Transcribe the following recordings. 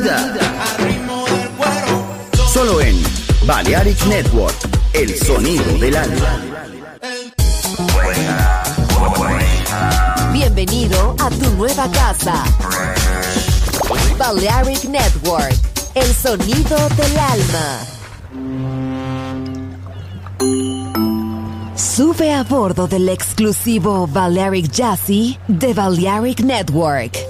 vida. Solo en Balearic Network, el sonido del alma. Bienvenido a tu nueva casa. Balearic Network, el sonido del alma. Sube a bordo del exclusivo Balearic Jazzy de Balearic Network.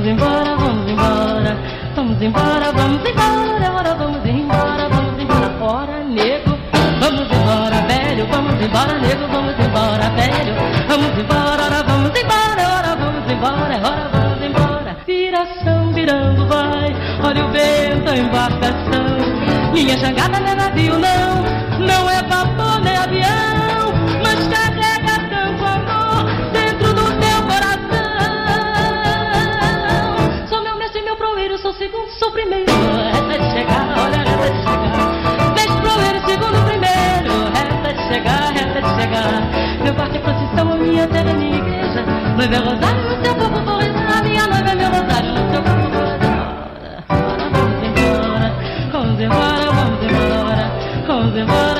vamos embora, vamos embora, vamos embora, vamos embora, ora, vamos embora, vamos embora, fora nego, vamos embora, velho, vamos embora, nego, vamos embora, velho, vamos embora, ora, vamos embora, ora, vamos embora, ora, vamos embora, viração virando vai, olha o vento, a embarcação, minha jangada não é navio não. primeiro, reta de chegar, olha a reta de chegar. Deixa pro primeiro, segundo primeiro, reta de chegar, reta de chegar. Meu quarto é procissão, a minha terra é minha igreja. Noiva é rosário, no seu corpo vou rezar, minha noiva é meu rosário, no seu corpo vou rezar. Vamos embora, vamos embora, vamos embora, vamos embora.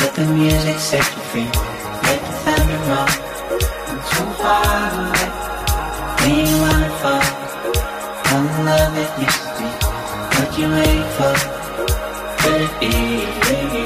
Let the music set you free. Let the thunder roll. I'm too far away. When you love it used to be. What you waiting for? Could it be?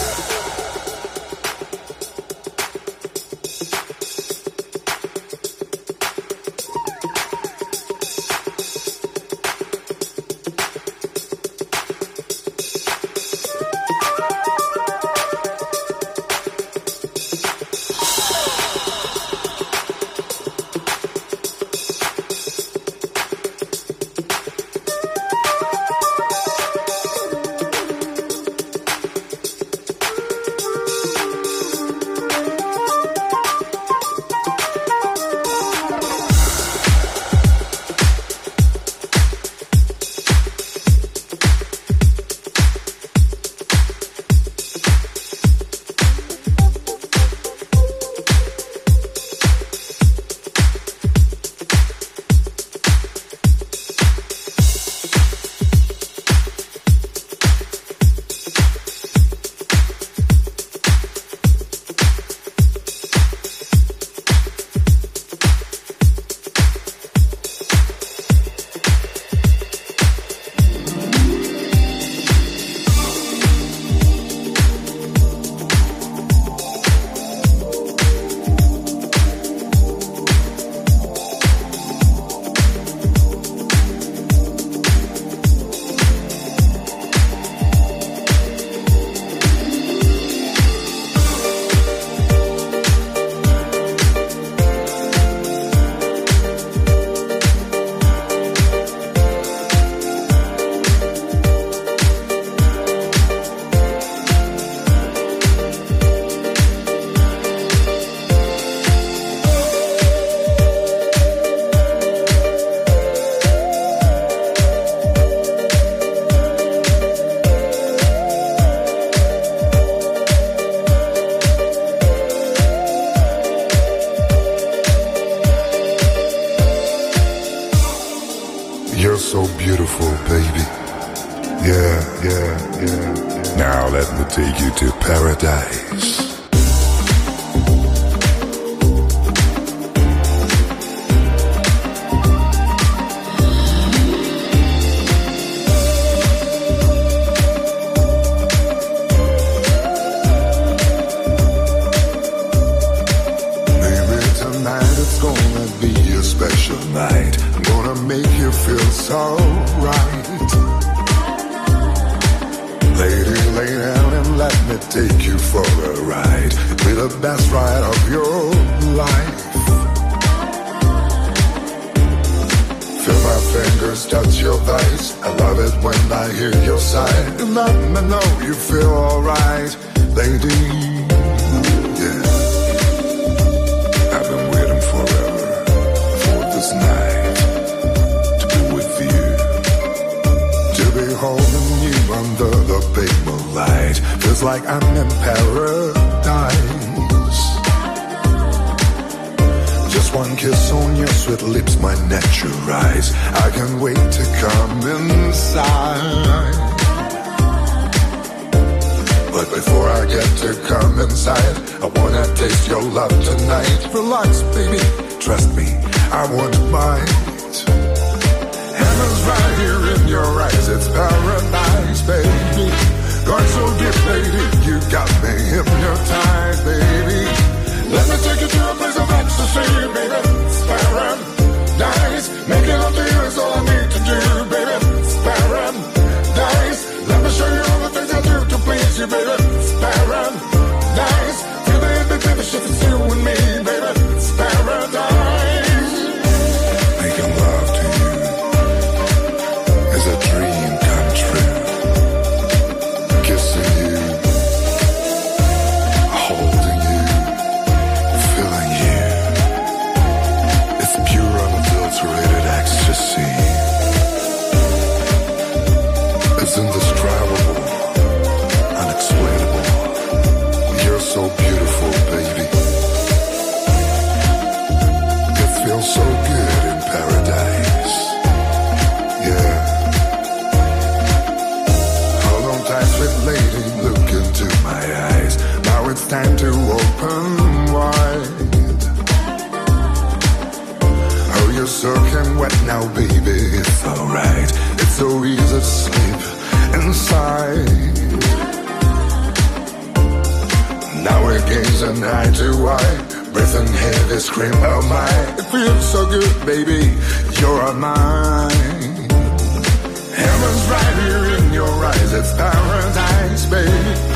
inside. But before I get to come inside, I wanna taste your love tonight. Relax, baby, trust me, I won't mind. Heaven's right here in your eyes, it's paradise, baby. Going so deep, baby, you got me hypnotized, baby. Let me take you to a place of ecstasy, baby. It's paradise. She an eye to eye. Breath and hear the scream, oh my. It feels so good, baby. You're mine. Heaven's right here in your eyes. It's paradise, baby.